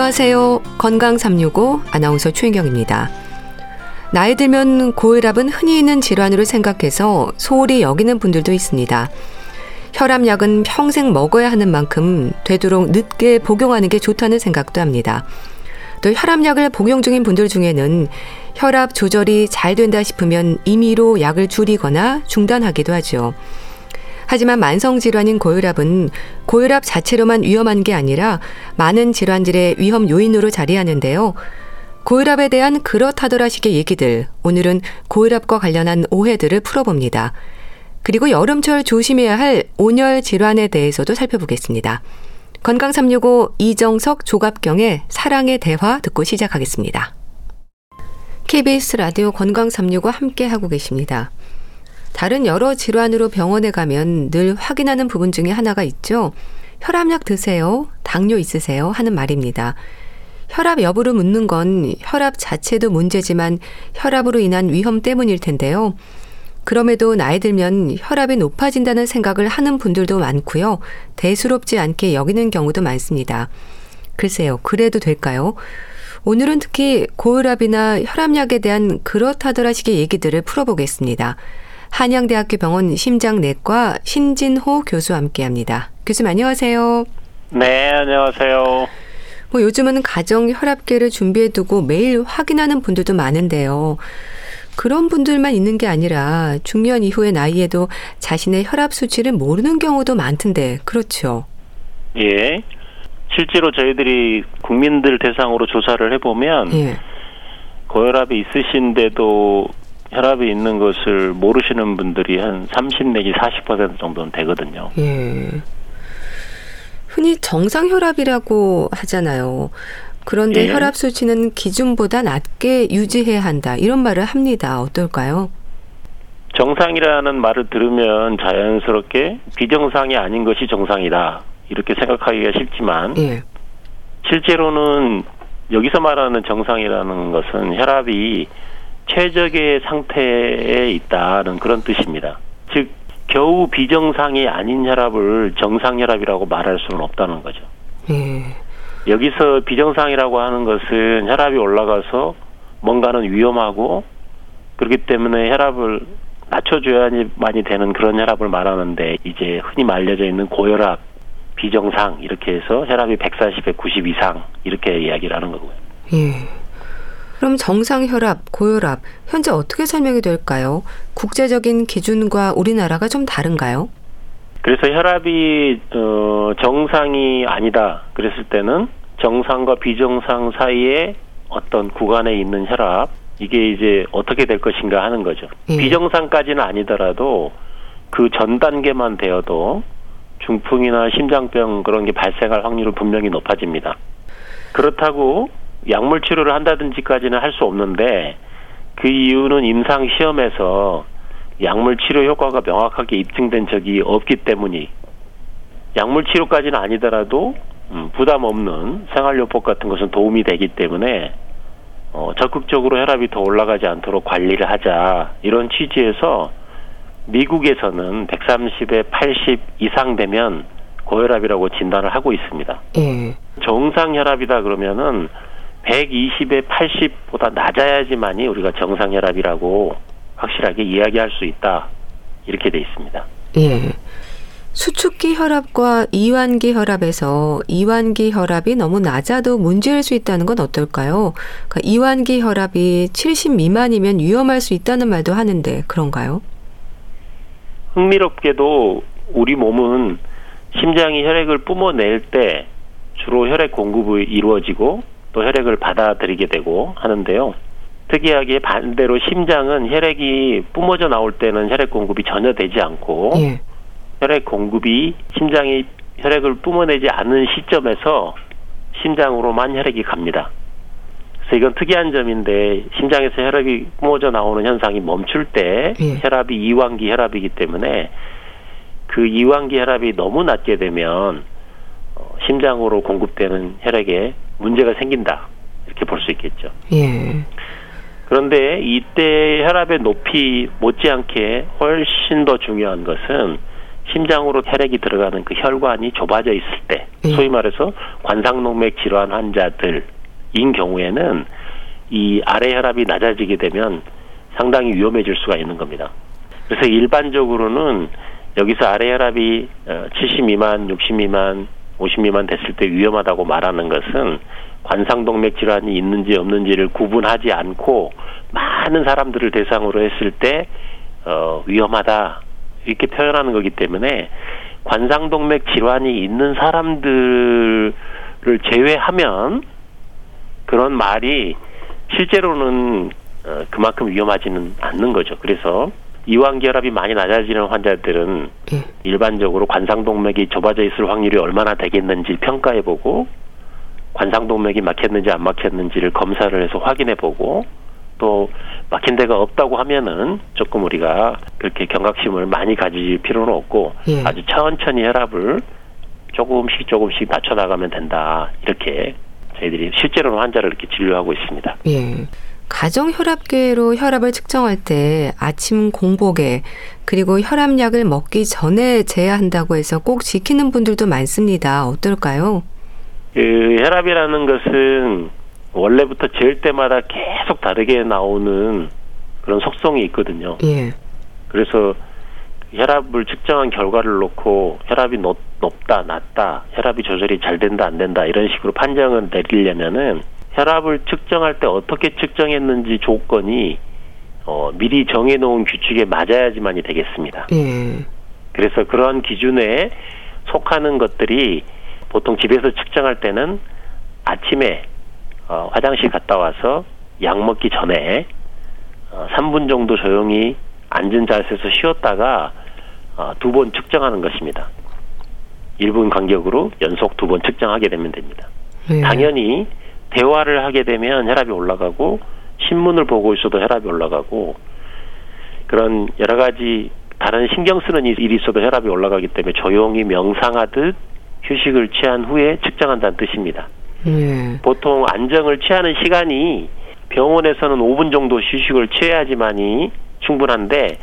안녕하세요. 건강 365 아나운서 최인경입니다. 나이 들면 고혈압은 흔히 있는 질환으로 생각해서 소홀히 여기는 분들도 있습니다. 혈압약은 평생 먹어야 하는 만큼 되도록 늦게 복용하는 게 좋다는 생각도 합니다. 또 혈압약을 복용 중인 분들 중에는 혈압 조절이 잘 된다 싶으면 임의로 약을 줄이거나 중단하기도 하죠. 하지만 만성 질환인 고혈압은 고혈압 자체로만 위험한 게 아니라 많은 질환들의 위험 요인으로 자리하는데요. 고혈압에 대한 그렇다더라식의 얘기들, 오늘은 고혈압과 관련한 오해들을 풀어봅니다. 그리고 여름철 조심해야 할 온열 질환에 대해서도 살펴보겠습니다. 건강 365 이정석 조갑경의 사랑의 대화 듣고 시작하겠습니다. KBS 라디오 건강 365 함께 하고 계십니다. 다른 여러 질환으로 병원에 가면 늘 확인하는 부분 중에 하나가 있죠. 혈압약 드세요? 당뇨 있으세요? 하는 말입니다. 혈압 여부를 묻는 건 혈압 자체도 문제지만 혈압으로 인한 위험 때문일 텐데요. 그럼에도 나이 들면 혈압이 높아진다는 생각을 하는 분들도 많고요. 대수롭지 않게 여기는 경우도 많습니다. 글쎄요, 그래도 될까요? 오늘은 특히 고혈압이나 혈압약에 대한 그렇다더라식의 얘기들을 풀어보겠습니다. 한양대학교 병원 심장내과 신진호 교수와 함께 합니다. 교수님 안녕하세요. 네, 안녕하세요. 뭐 요즘은 가정 혈압계를 준비해 두고 매일 확인하는 분들도 많은데요. 그런 분들만 있는 게 아니라 중년 이후의 나이에도 자신의 혈압 수치를 모르는 경우도 많던데 그렇죠? 예. 실제로 저희들이 국민들 대상으로 조사를 해보면 예. 고혈압이 있으신데도 혈압이 있는 것을 모르시는 분들이 한 30 내지 40% 정도는 되거든요. 예. 흔히 정상 혈압이라고 하잖아요. 그런데 예. 혈압 수치는 기준보다 낮게 유지해야 한다. 이런 말을 합니다. 어떨까요? 정상이라는 말을 들으면 자연스럽게 비정상이 아닌 것이 정상이다. 이렇게 생각하기가 쉽지만 예. 실제로는 여기서 말하는 정상이라는 것은 혈압이 최적의 상태에 있다는 그런 뜻입니다. 즉 겨우 비정상이 아닌 혈압을 정상 혈압이라고 말할 수는 없다는 거죠. 예. 여기서 비정상이라고 하는 것은 혈압이 올라가서 뭔가는 위험하고 그렇기 때문에 혈압을 낮춰줘야만이 되는 그런 혈압을 말하는데 이제 흔히 알려져 있는 고혈압, 비정상 이렇게 해서 혈압이 140에 90 이상 이렇게 이야기를 하는 거고요. 예. 그럼 정상 혈압, 고혈압 현재 어떻게 설명이 될까요? 국제적인 기준과 우리나라가 좀 다른가요? 그래서 혈압이 어, 정상이 아니다 그랬을 때는 정상과 비정상 사이에 어떤 구간에 있는 혈압 이게 이제 어떻게 될 것인가 하는 거죠. 예. 비정상까지는 아니더라도 그 전 단계만 되어도 중풍이나 심장병 그런 게 발생할 확률은 분명히 높아집니다. 그렇다고 약물 치료를 한다든지까지는 할 수 없는데 그 이유는 임상 시험에서 약물 치료 효과가 명확하게 입증된 적이 없기 때문이 약물 치료까지는 아니더라도 음, 부담 없는 생활요법 같은 것은 도움이 되기 때문에 어, 적극적으로 혈압이 더 올라가지 않도록 관리를 하자 이런 취지에서 미국에서는 130에 80 이상 되면 고혈압이라고 진단을 하고 있습니다. 예. 정상 혈압이다 그러면은 120에 80보다 낮아야지만이 우리가 정상 혈압이라고 확실하게 이야기할 수 있다. 이렇게 돼 있습니다. 예. 수축기 혈압과 이완기 혈압에서 이완기 혈압이 너무 낮아도 문제일 수 있다는 건 어떨까요? 그러니까 이완기 혈압이 70 미만이면 위험할 수 있다는 말도 하는데 그런가요? 흥미롭게도 우리 몸은 심장이 혈액을 뿜어낼 때 주로 혈액 공급이 이루어지고 또 혈액을 받아들이게 되고 하는데요. 특이하게 반대로 심장은 혈액이 뿜어져 나올 때는 혈액 공급이 전혀 되지 않고 예. 혈액 공급이 심장이 혈액을 뿜어내지 않는 시점에서 심장으로만 혈액이 갑니다. 그래서 이건 특이한 점인데 심장에서 혈액이 뿜어져 나오는 현상이 멈출 때 예. 혈압이 이완기 혈압이기 때문에 그 이완기 혈압이 너무 낮게 되면 어, 심장으로 공급되는 혈액에 문제가 생긴다 이렇게 볼 수 있겠죠. 예. 그런데 이때 혈압의 높이 못지않게 훨씬 더 중요한 것은 심장으로 혈액이 들어가는 그 혈관이 좁아져 있을 때 예. 소위 말해서 관상동맥 질환 환자들인 경우에는 이 아래 혈압이 낮아지게 되면 상당히 위험해질 수가 있는 겁니다. 그래서 일반적으로는 여기서 아래 혈압이 70 미만, 60 미만, 50 미만 됐을 때 위험하다고 말하는 것은 관상동맥 질환이 있는지 없는지를 구분하지 않고 많은 사람들을 대상으로 했을 때 어, 위험하다 이렇게 표현하는 거기 때문에 관상동맥 질환이 있는 사람들을 제외하면 그런 말이 실제로는 어, 그만큼 위험하지는 않는 거죠. 그래서 이완결합이 많이 낮아지는 환자들은 예. 일반적으로 관상동맥이 좁아져 있을 확률이 얼마나 되겠는지 평가해보고 관상동맥이 막혔는지 안 막혔는지를 검사를 해서 확인해보고 또 막힌 데가 없다고 하면은 조금 우리가 그렇게 경각심을 많이 가질 필요는 없고 예. 아주 천천히 혈압을 조금씩 조금씩 낮춰 나가면 된다 이렇게 저희들이 실제로는 환자를 이렇게 진료하고 있습니다. 예. 가정 혈압계로 혈압을 측정할 때 아침 공복에 그리고 혈압약을 먹기 전에 재야 한다고 해서 꼭 지키는 분들도 많습니다. 어떨까요? 그 혈압이라는 것은 원래부터 잴 때마다 계속 다르게 나오는 그런 속성이 있거든요. 예. 그래서 혈압을 측정한 결과를 놓고 혈압이 높, 높다, 낮다, 혈압이 조절이 잘 된다, 안 된다 이런 식으로 판정을 내리려면은 혈압을 측정할 때 어떻게 측정했는지 조건이 어, 미리 정해놓은 규칙에 맞아야지만이 되겠습니다. 예. 그래서 그러한 기준에 속하는 것들이 보통 집에서 측정할 때는 아침에 어, 화장실 갔다 와서 약 먹기 전에 어, 3분 정도 조용히 앉은 자세에서 쉬었다가 어, 두번 측정하는 것입니다. 1분 간격으로 연속 두 번 측정하게 되면 됩니다. 예. 당연히 대화를 하게 되면 혈압이 올라가고 신문을 보고 있어도 혈압이 올라가고 그런 여러 가지 다른 신경 쓰는 일- 일이 있어도 혈압이 올라가기 때문에 조용히 명상하듯 휴식을 취한 후에 측정한다는 뜻입니다. 예. 보통 안정을 취하는 시간이 병원에서는 5분 정도 휴식을 취해야지만이 충분한데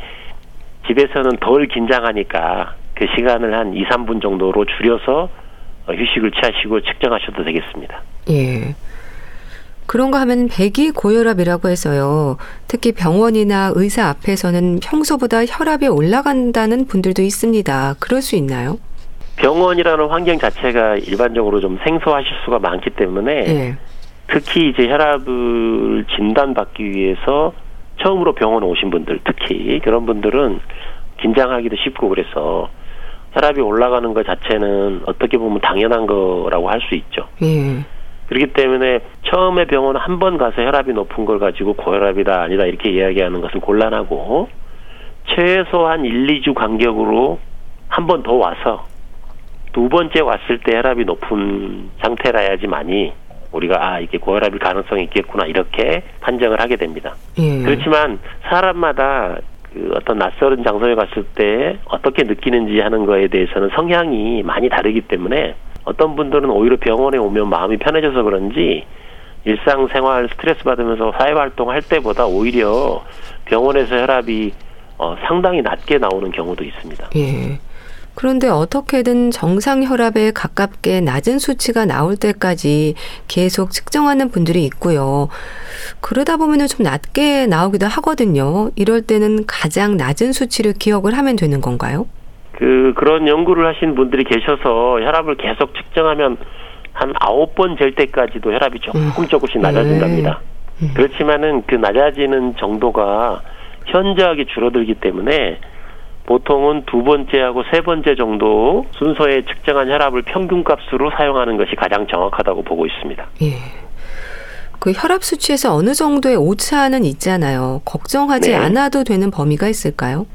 집에서는 덜 긴장하니까 그 시간을 한 2, 3분 정도로 줄여서 어, 휴식을 취하시고 측정하셔도 되겠습니다. 예. 그런가 하면 배기 고혈압이라고 해서요. 특히 병원이나 의사 앞에서는 평소보다 혈압이 올라간다는 분들도 있습니다. 그럴 수 있나요? 병원이라는 환경 자체가 일반적으로 좀 생소하실 수가 많기 때문에 예. 특히 이제 혈압을 진단받기 위해서 처음으로 병원에 오신 분들 특히 그런 분들은 긴장하기도 쉽고 그래서 혈압이 올라가는 것 자체는 어떻게 보면 당연한 거라고 할 수 있죠. 예. 그렇기 때문에 처음에 병원 한 번 가서 혈압이 높은 걸 가지고 고혈압이다 아니다 이렇게 이야기하는 것은 곤란하고 최소한 1, 2주 간격으로 한 번 더 와서 두 번째 왔을 때 혈압이 높은 상태라야지만이 우리가 아 이게 고혈압일 가능성이 있겠구나 이렇게 판정을 하게 됩니다. 예. 그렇지만 사람마다 그 어떤 낯설은 장소에 갔을 때 어떻게 느끼는지 하는 거에 대해서는 성향이 많이 다르기 때문에 어떤 분들은 오히려 병원에 오면 마음이 편해져서 그런지 일상생활 스트레스 받으면서 사회활동 할 때보다 오히려 병원에서 혈압이 어, 상당히 낮게 나오는 경우도 있습니다. 예. 그런데 어떻게든 정상 혈압에 가깝게 낮은 수치가 나올 때까지 계속 측정하는 분들이 있고요. 그러다 보면은 좀 낮게 나오기도 하거든요. 이럴 때는 가장 낮은 수치를 기억을 하면 되는 건가요? 그 그런 연구를 하신 분들이 계셔서 혈압을 계속 측정하면 한 아홉 번 잴 때까지도 혈압이 조금 조금씩 낮아진답니다. 음. 그렇지만은 그 낮아지는 정도가 현저하게 줄어들기 때문에 보통은 두 번째하고 세 번째 정도 순서에 측정한 혈압을 평균값으로 사용하는 것이 가장 정확하다고 보고 있습니다. 예. 그 혈압 수치에서 어느 정도의 오차는 있잖아요. 걱정하지 네. 않아도 되는 범위가 있을까요?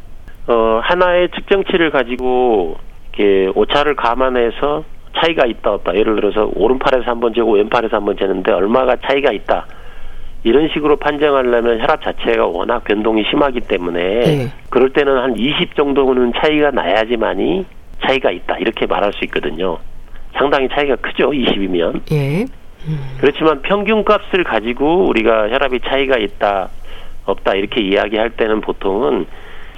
어, 하나의 측정치를 가지고 이렇게 오차를 감안해서 차이가 있다 없다. 예를 들어서 오른팔에서 한 번 재고 왼팔에서 한 번 재는데 얼마가 차이가 있다. 이런 식으로 판정하려면 혈압 자체가 워낙 변동이 심하기 때문에 예. 그럴 때는 한 20 정도는 차이가 나야지만이 차이가 있다. 이렇게 말할 수 있거든요. 상당히 차이가 크죠. 20이면. 예. 그렇지만 평균 값을 가지고 우리가 혈압이 차이가 있다 없다 이렇게 이야기할 때는 보통은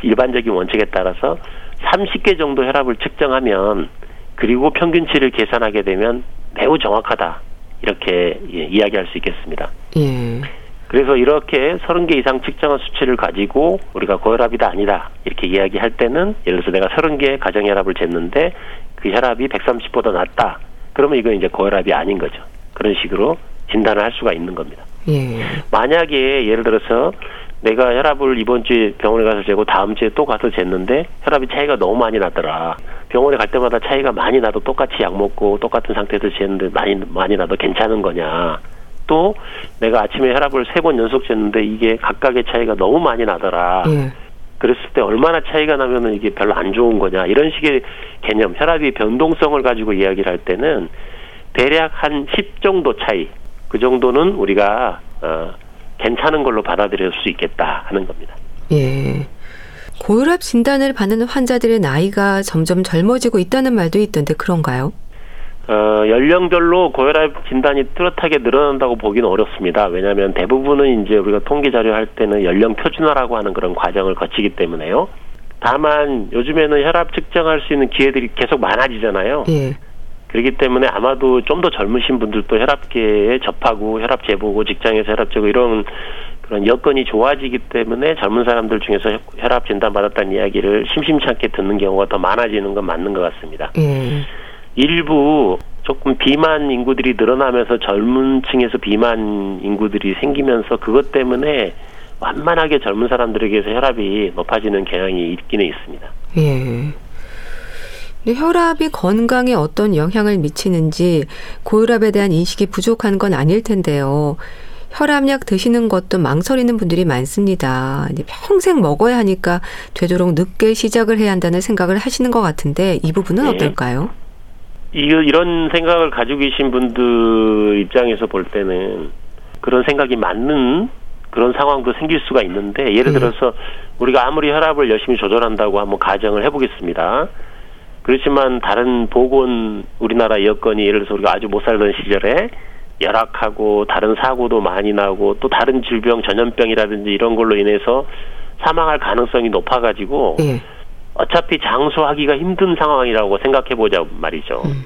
일반적인 원칙에 따라서 30개 정도 혈압을 측정하면 그리고 평균치를 계산하게 되면 매우 정확하다. 이렇게 예, 이야기할 수 있겠습니다. 예. 그래서 이렇게 30개 이상 측정한 수치를 가지고 우리가 고혈압이다 아니다 이렇게 이야기할 때는 예를 들어서 내가 30개 가정 혈압을 쟀는데 그 혈압이 130보다 낮다. 그러면 이건 이제 고혈압이 아닌 거죠. 그런 식으로 진단을 할 수가 있는 겁니다. 예. 만약에 예를 들어서 내가 혈압을 이번 주에 병원에 가서 재고 다음 주에 또 가서 쟀는데 혈압이 차이가 너무 많이 나더라. 병원에 갈 때마다 차이가 많이 나도 똑같이 약 먹고 똑같은 상태에서 쟀는데 많이 많이 나도 괜찮은 거냐. 또 내가 아침에 혈압을 세 번 연속 쟀는데 이게 각각의 차이가 너무 많이 나더라. 예. 그랬을 때 얼마나 차이가 나면은 이게 별로 안 좋은 거냐 이런 식의 개념 혈압의 변동성을 가지고 이야기를 할 때는 대략 한 10 정도 차이 그 정도는 우리가 어, 괜찮은 걸로 받아들일 수 있겠다 하는 겁니다. 예. 고혈압 진단을 받는 환자들의 나이가 점점 젊어지고 있다는 말도 있던데 그런가요? 어, 연령별로 고혈압 진단이 뚜렷하게 늘어난다고 보기는 어렵습니다. 왜냐하면 대부분은 이제 우리가 통계 자료 할 때는 연령 표준화라고 하는 그런 과정을 거치기 때문에요. 다만 요즘에는 혈압 측정할 수 있는 기회들이 계속 많아지잖아요. 예. 그렇기 때문에 아마도 좀 더 젊으신 분들도 혈압계에 접하고 혈압 재보고 직장에서 혈압 재고 이런 그런 여건이 좋아지기 때문에 젊은 사람들 중에서 혈압 진단 받았다는 이야기를 심심치 않게 듣는 경우가 더 많아지는 건 맞는 것 같습니다. 예. 일부 조금 비만 인구들이 늘어나면서 젊은 층에서 비만 인구들이 생기면서 그것 때문에 완만하게 젊은 사람들에게서 혈압이 높아지는 경향이 있기는 있습니다. 예. 근데 혈압이 건강에 어떤 영향을 미치는지 고혈압에 대한 인식이 부족한 건 아닐 텐데요. 혈압약 드시는 것도 망설이는 분들이 많습니다. 평생 먹어야 하니까 되도록 늦게 시작을 해야 한다는 생각을 하시는 것 같은데 이 부분은 네. 어떨까요? 이 이런 생각을 가지고 계신 분들 입장에서 볼 때는 그런 생각이 맞는 그런 상황도 생길 수가 있는데 예를 네. 들어서 우리가 아무리 혈압을 열심히 조절한다고 한번 가정을 해보겠습니다. 그렇지만 다른 보건 우리나라 여건이 예를 들어서 우리가 아주 못 살던 시절에 열악하고 다른 사고도 많이 나고 또 다른 질병 전염병이라든지 이런 걸로 인해서 사망할 가능성이 높아가지고 예. 어차피 장수하기가 힘든 상황이라고 생각해 보자 말이죠. 음.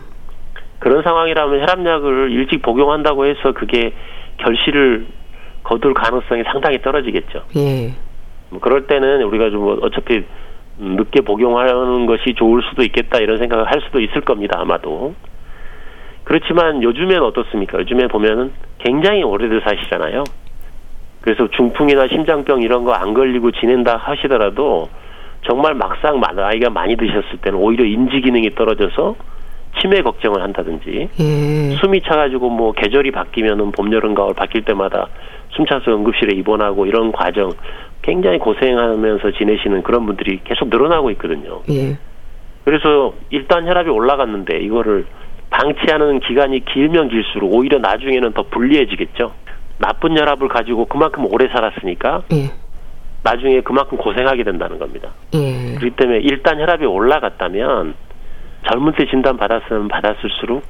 그런 상황이라면 혈압약을 일찍 복용한다고 해서 그게 결실을 거둘 가능성이 상당히 떨어지겠죠. 예. 뭐 그럴 때는 우리가 좀 어차피 늦게 복용하는 것이 좋을 수도 있겠다 이런 생각을 할 수도 있을 겁니다 아마도. 그렇지만 요즘엔 어떻습니까? 요즘에 보면은 굉장히 오래들 사시잖아요. 그래서 중풍이나 심장병 이런 거 안 걸리고 지낸다 하시더라도 정말 막상 나이가 많이 드셨을 때는 오히려 인지 기능이 떨어져서 치매 걱정을 한다든지 예. 숨이 차가지고 뭐 계절이 바뀌면은 봄, 여름, 가을 바뀔 때마다 숨 차서 응급실에 입원하고 이런 과정 굉장히 고생하면서 지내시는 그런 분들이 계속 늘어나고 있거든요. 예. 그래서 일단 혈압이 올라갔는데 이거를 방치하는 기간이 길면 길수록 오히려 나중에는 더 불리해지겠죠. 나쁜 혈압을 가지고 그만큼 오래 살았으니까 예. 나중에 그만큼 고생하게 된다는 겁니다. 예. 그렇기 때문에 일단 혈압이 올라갔다면 젊은 때 진단 받았으면 받았을수록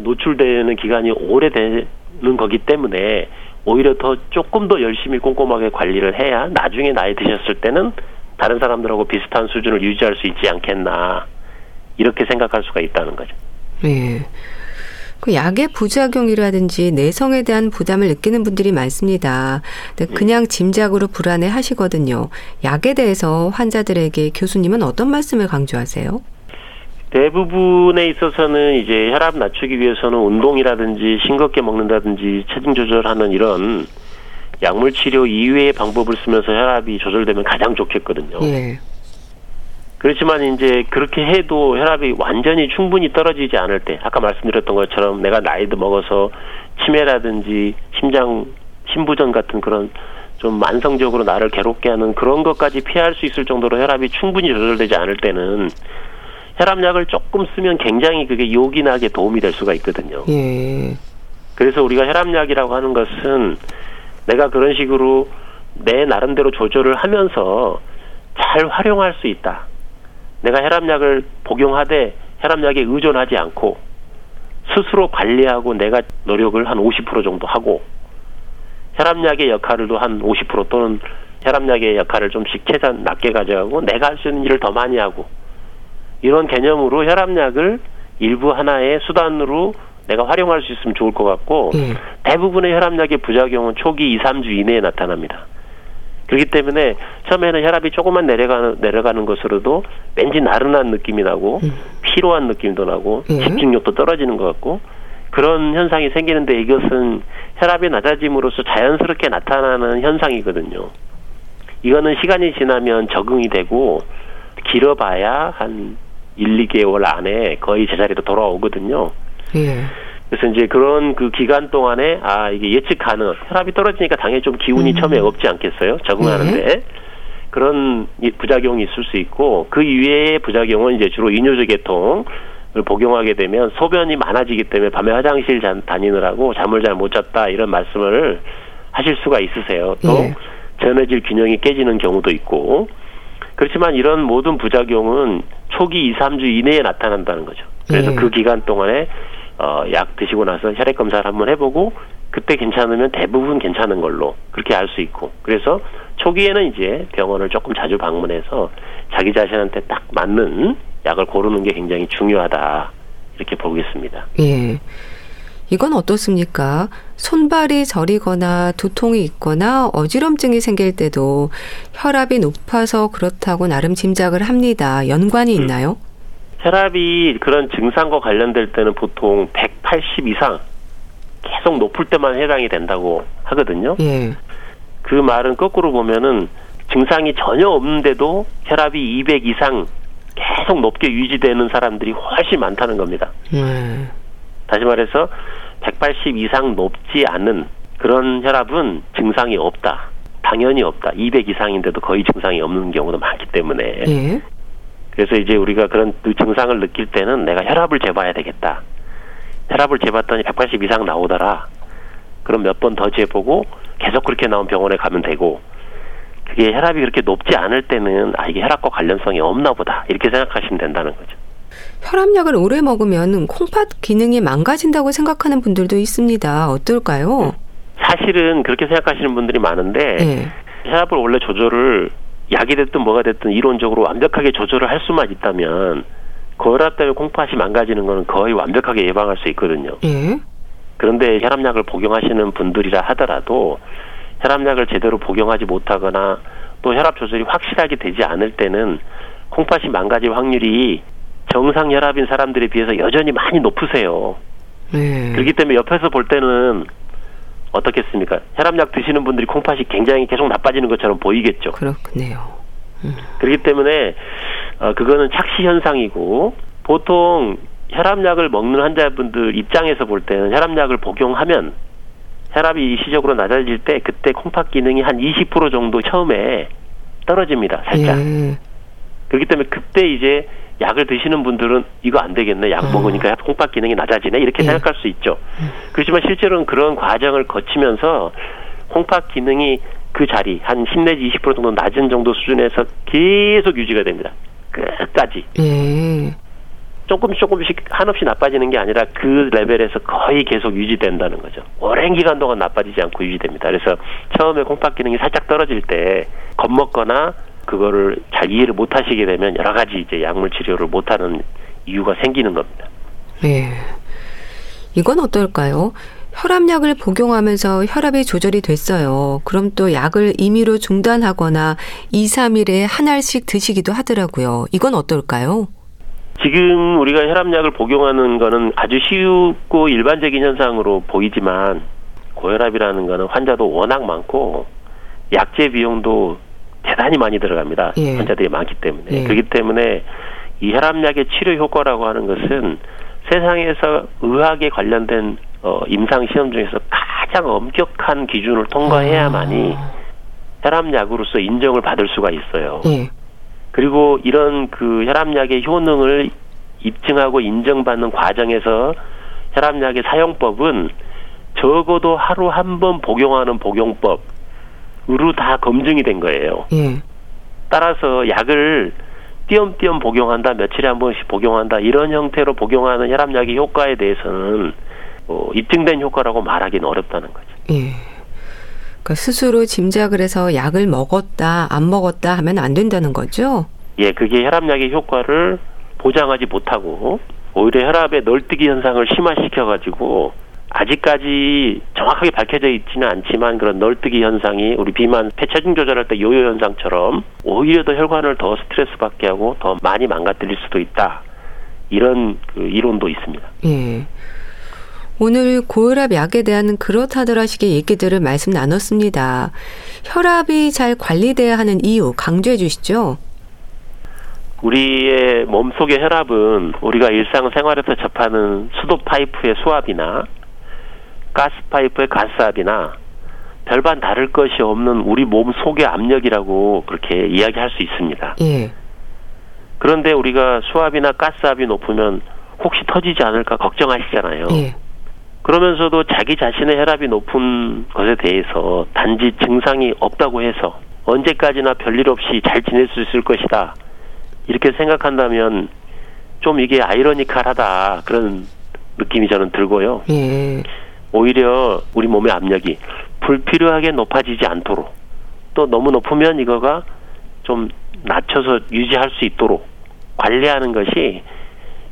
노출되는 기간이 오래되는 거기 때문에 오히려 더 조금 더 열심히 꼼꼼하게 관리를 해야 나중에 나이 드셨을 때는 다른 사람들하고 비슷한 수준을 유지할 수 있지 않겠나 이렇게 생각할 수가 있다는 거죠. 예. 그 약의 부작용이라든지 내성에 대한 부담을 느끼는 분들이 많습니다. 근데 그냥 짐작으로 불안해 하시거든요. 약에 대해서 환자들에게 교수님은 어떤 말씀을 강조하세요? 대부분에 있어서는 이제 혈압 낮추기 위해서는 운동이라든지 싱겁게 먹는다든지 체중 조절하는 이런 약물 치료 이외의 방법을 쓰면서 혈압이 조절되면 가장 좋겠거든요. 예. 그렇지만 이제 그렇게 해도 혈압이 완전히 충분히 떨어지지 않을 때 아까 말씀드렸던 것처럼 내가 나이도 먹어서 치매라든지 심장 심부전 같은 그런 좀 만성적으로 나를 괴롭게 하는 그런 것까지 피할 수 있을 정도로 혈압이 충분히 조절되지 않을 때는 혈압약을 조금 쓰면 굉장히 그게 요긴하게 도움이 될 수가 있거든요. 예. 그래서 우리가 혈압약이라고 하는 것은 내가 그런 식으로 내 나름대로 조절을 하면서 잘 활용할 수 있다. 내가 혈압약을 복용하되 혈압약에 의존하지 않고 스스로 관리하고 내가 노력을 한 50% 정도 하고 혈압약의 역할을 한 50% 또는 혈압약의 역할을 좀씩 최대한 낮게 가져가고 내가 할 수 있는 일을 더 많이 하고 이런 개념으로 혈압약을 일부 하나의 수단으로 내가 활용할 수 있으면 좋을 것 같고 예. 대부분의 혈압약의 부작용은 초기 2, 3주 이내에 나타납니다. 그렇기 때문에 처음에는 혈압이 조금만 내려가는 내려가는 것으로도 왠지 나른한 느낌이 나고 음. 피로한 느낌도 나고 예. 집중력도 떨어지는 것 같고 그런 현상이 생기는데 이것은 혈압이 낮아짐으로써 자연스럽게 나타나는 현상이거든요. 이거는 시간이 지나면 적응이 되고 길어봐야 한 1, 2개월 안에 거의 제자리로 돌아오거든요. 예. 그래서 이제 그런 그 기간 동안에 아 이게 예측 가능 혈압이 떨어지니까 당연히 좀 기운이 음. 처음에 없지 않겠어요 적응하는데 그런 이 부작용이 있을 수 있고 그 이외의 부작용은 이제 주로 이뇨제 계통을 복용하게 되면 소변이 많아지기 때문에 밤에 화장실 잔- 다니느라고 잠을 잘 못 잤다 이런 말씀을 하실 수가 있으세요 또 예. 전해질 균형이 깨지는 경우도 있고 그렇지만 이런 모든 부작용은 초기 2, 3주 이내에 나타난다는 거죠. 그래서 예. 그 기간 동안에 어, 약 드시고 나서 혈액 검사를 한번 해보고 그때 괜찮으면 대부분 괜찮은 걸로 그렇게 알 수 있고 그래서 초기에는 이제 병원을 조금 자주 방문해서 자기 자신한테 딱 맞는 약을 고르는 게 굉장히 중요하다 이렇게 보겠습니다. 예. 이건 어떻습니까? 손발이 저리거나 두통이 있거나 어지럼증이 생길 때도 혈압이 높아서 그렇다고 나름 짐작을 합니다. 연관이 음. 있나요? 혈압이 그런 증상과 관련될 때는 보통 180 이상 계속 높을 때만 해당이 된다고 하거든요. 예. 그 말은 거꾸로 보면은 증상이 전혀 없는데도 혈압이 200 이상 계속 높게 유지되는 사람들이 훨씬 많다는 겁니다. 음. 다시 말해서 180 이상 높지 않은 그런 혈압은 증상이 없다. 당연히 없다. 200 이상인데도 거의 증상이 없는 경우도 많기 때문에 예. 그래서 이제 우리가 그런 그 증상을 느낄 때는 내가 혈압을 재봐야 되겠다. 혈압을 재봤더니 180 이상 나오더라. 그럼 몇 번 더 재보고 계속 그렇게 나온 병원에 가면 되고 그게 혈압이 그렇게 높지 않을 때는 아 이게 혈압과 관련성이 없나 보다 이렇게 생각하시면 된다는 거죠. 혈압약을 오래 먹으면 콩팥 기능이 망가진다고 생각하는 분들도 있습니다. 어떨까요? 사실은 그렇게 생각하시는 분들이 많은데 예. 혈압을 원래 조절을 약이 됐든 뭐가 됐든 이론적으로 완벽하게 조절을 할 수만 있다면 고혈압 때문에 콩팥이 망가지는 거는 거의 완벽하게 예방할 수 있거든요. 예. 그런데 혈압약을 복용하시는 분들이라 하더라도 혈압약을 제대로 복용하지 못하거나 또 혈압 조절이 확실하게 되지 않을 때는 콩팥이 망가질 확률이 정상 혈압인 사람들에 비해서 여전히 많이 높으세요. 예. 그렇기 때문에 옆에서 볼 때는 어떻겠습니까? 혈압약 드시는 분들이 콩팥이 굉장히 계속 나빠지는 것처럼 보이겠죠. 그렇네요. 그렇기 때문에 어, 그거는 착시 현상이고 보통 혈압약을 먹는 환자분들 입장에서 볼 때는 혈압약을 복용하면 혈압이 일시적으로 낮아질 때 그때 콩팥 기능이 한 20% 정도 처음에 떨어집니다. 살짝. 예. 그렇기 때문에 그때 이제 약을 드시는 분들은 이거 안 되겠네. 약 음. 먹으니까 콩팥 기능이 낮아지네. 이렇게 예. 생각할 수 있죠. 그렇지만 실제로는 그런 과정을 거치면서 콩팥 기능이 그 자리 한 10 내지 20% 정도 낮은 정도 수준에서 계속 유지가 됩니다. 끝까지. 예. 조금씩 조금씩 한없이 나빠지는 게 아니라 그 레벨에서 거의 계속 유지된다는 거죠. 오랜 기간 동안 나빠지지 않고 유지됩니다. 그래서 처음에 콩팥 기능이 살짝 떨어질 때 겁먹거나 그거를 잘 이해를 못 하시게 되면 여러 가지 이제 약물 치료를 못 하는 이유가 생기는 겁니다. 예. 이건 어떨까요? 혈압약을 복용하면서 혈압이 조절이 됐어요. 그럼 또 약을 임의로 중단하거나 2, 3일에 한 알씩 드시기도 하더라고요. 이건 어떨까요? 지금 우리가 혈압약을 복용하는 거는 아주 쉽고 일반적인 현상으로 보이지만 고혈압이라는 거는 환자도 워낙 많고 약제 비용도 대단히 많이 들어갑니다. 예. 환자들이 많기 때문에. 예. 그렇기 때문에 이 혈압약의 치료 효과라고 하는 것은 세상에서 의학에 관련된 어, 임상 시험 중에서 가장 엄격한 기준을 통과해야만이 아. 혈압약으로서 인정을 받을 수가 있어요. 예. 그리고 이런 그 혈압약의 효능을 입증하고 인정받는 과정에서 혈압약의 사용법은 적어도 하루 한 번 복용하는 복용법 으로 다 검증이 된 거예요. 예. 따라서 약을 띄엄띄엄 복용한다, 며칠에 한 번씩 복용한다, 이런 형태로 복용하는 혈압약의 효과에 대해서는 어, 입증된 효과라고 말하기는 어렵다는 거죠. 예. 그러니까 스스로 짐작을 해서 약을 먹었다, 안 먹었다 하면 안 된다는 거죠? 예, 그게 혈압약의 효과를 보장하지 못하고 오히려 혈압의 널뛰기 현상을 심화시켜 가지고 아직까지 정확하게 밝혀져 있지는 않지만 그런 널뛰기 현상이 우리 비만 폐체중 조절할 때 요요 현상처럼 오히려 더 혈관을 더 스트레스 받게 하고 더 많이 망가뜨릴 수도 있다. 이런 그 이론도 있습니다. 예. 오늘 고혈압 약에 대한 그렇다더라식의 얘기들을 말씀 나눴습니다. 혈압이 잘 관리돼야 하는 이유 강조해 주시죠. 우리의 몸속의 혈압은 우리가 일상생활에서 접하는 수도 파이프의 수압이나 가스 파이프의 가스압이나 별반 다를 것이 없는 우리 몸 속의 압력이라고 그렇게 이야기할 수 있습니다. 예. 그런데 우리가 수압이나 가스압이 높으면 혹시 터지지 않을까 걱정하시잖아요. 예. 그러면서도 자기 자신의 혈압이 높은 것에 대해서 단지 증상이 없다고 해서 언제까지나 별일 없이 잘 지낼 수 있을 것이다. 이렇게 생각한다면 좀 이게 아이러니컬하다. 그런 느낌이 저는 들고요. 예. 오히려 우리 몸의 압력이 불필요하게 높아지지 않도록 또 너무 높으면 이거가 좀 낮춰서 유지할 수 있도록 관리하는 것이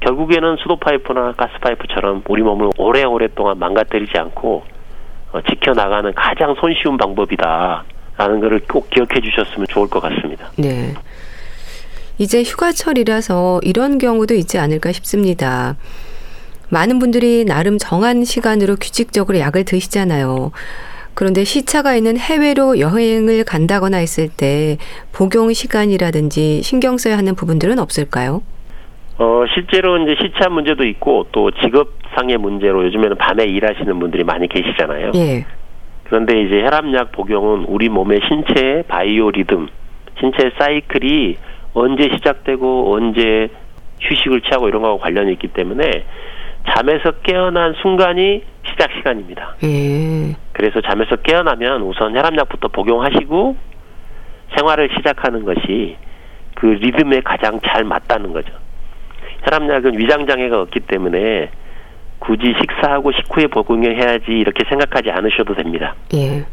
결국에는 수도 파이프나 가스 파이프처럼 우리 몸을 오래오래 동안 망가뜨리지 않고 어, 지켜나가는 가장 손쉬운 방법이다라는 것을 꼭 기억해 주셨으면 좋을 것 같습니다. 네. 이제 휴가철이라서 이런 경우도 있지 않을까 싶습니다. 많은 분들이 나름 정한 시간으로 규칙적으로 약을 드시잖아요. 그런데 시차가 있는 해외로 여행을 간다거나 했을 때 복용 시간이라든지 신경 써야 하는 부분들은 없을까요? 어, 실제로 이제 시차 문제도 있고 또 직업상의 문제로 요즘에는 밤에 일하시는 분들이 많이 계시잖아요. 예. 그런데 이제 혈압약 복용은 우리 몸의 신체의 바이오 리듬, 신체 사이클이 언제 시작되고 언제 휴식을 취하고 이런 거하고 관련이 있기 때문에 잠에서 깨어난 순간이 시작 시간입니다. 예. 그래서 잠에서 깨어나면 우선 혈압약부터 복용하시고 생활을 시작하는 것이 그 리듬에 가장 잘 맞다는 거죠. 혈압약은 위장 장애가 없기 때문에 굳이 식사하고 식후에 복용해야지 이렇게 생각하지 않으셔도 됩니다. 예.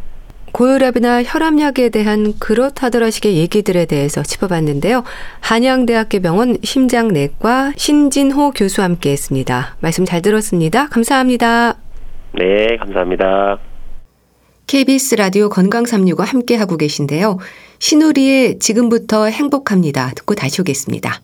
고혈압이나 혈압약에 대한 그렇다더라식의 얘기들에 대해서 짚어봤는데요. 한양대학교 병원 심장내과 신진호 교수와 함께 했습니다. 말씀 잘 들었습니다. 감사합니다. 네, 감사합니다. KBS 라디오 건강 365 함께하고 계신데요. 신우리의 지금부터 행복합니다. 듣고 다시 오겠습니다.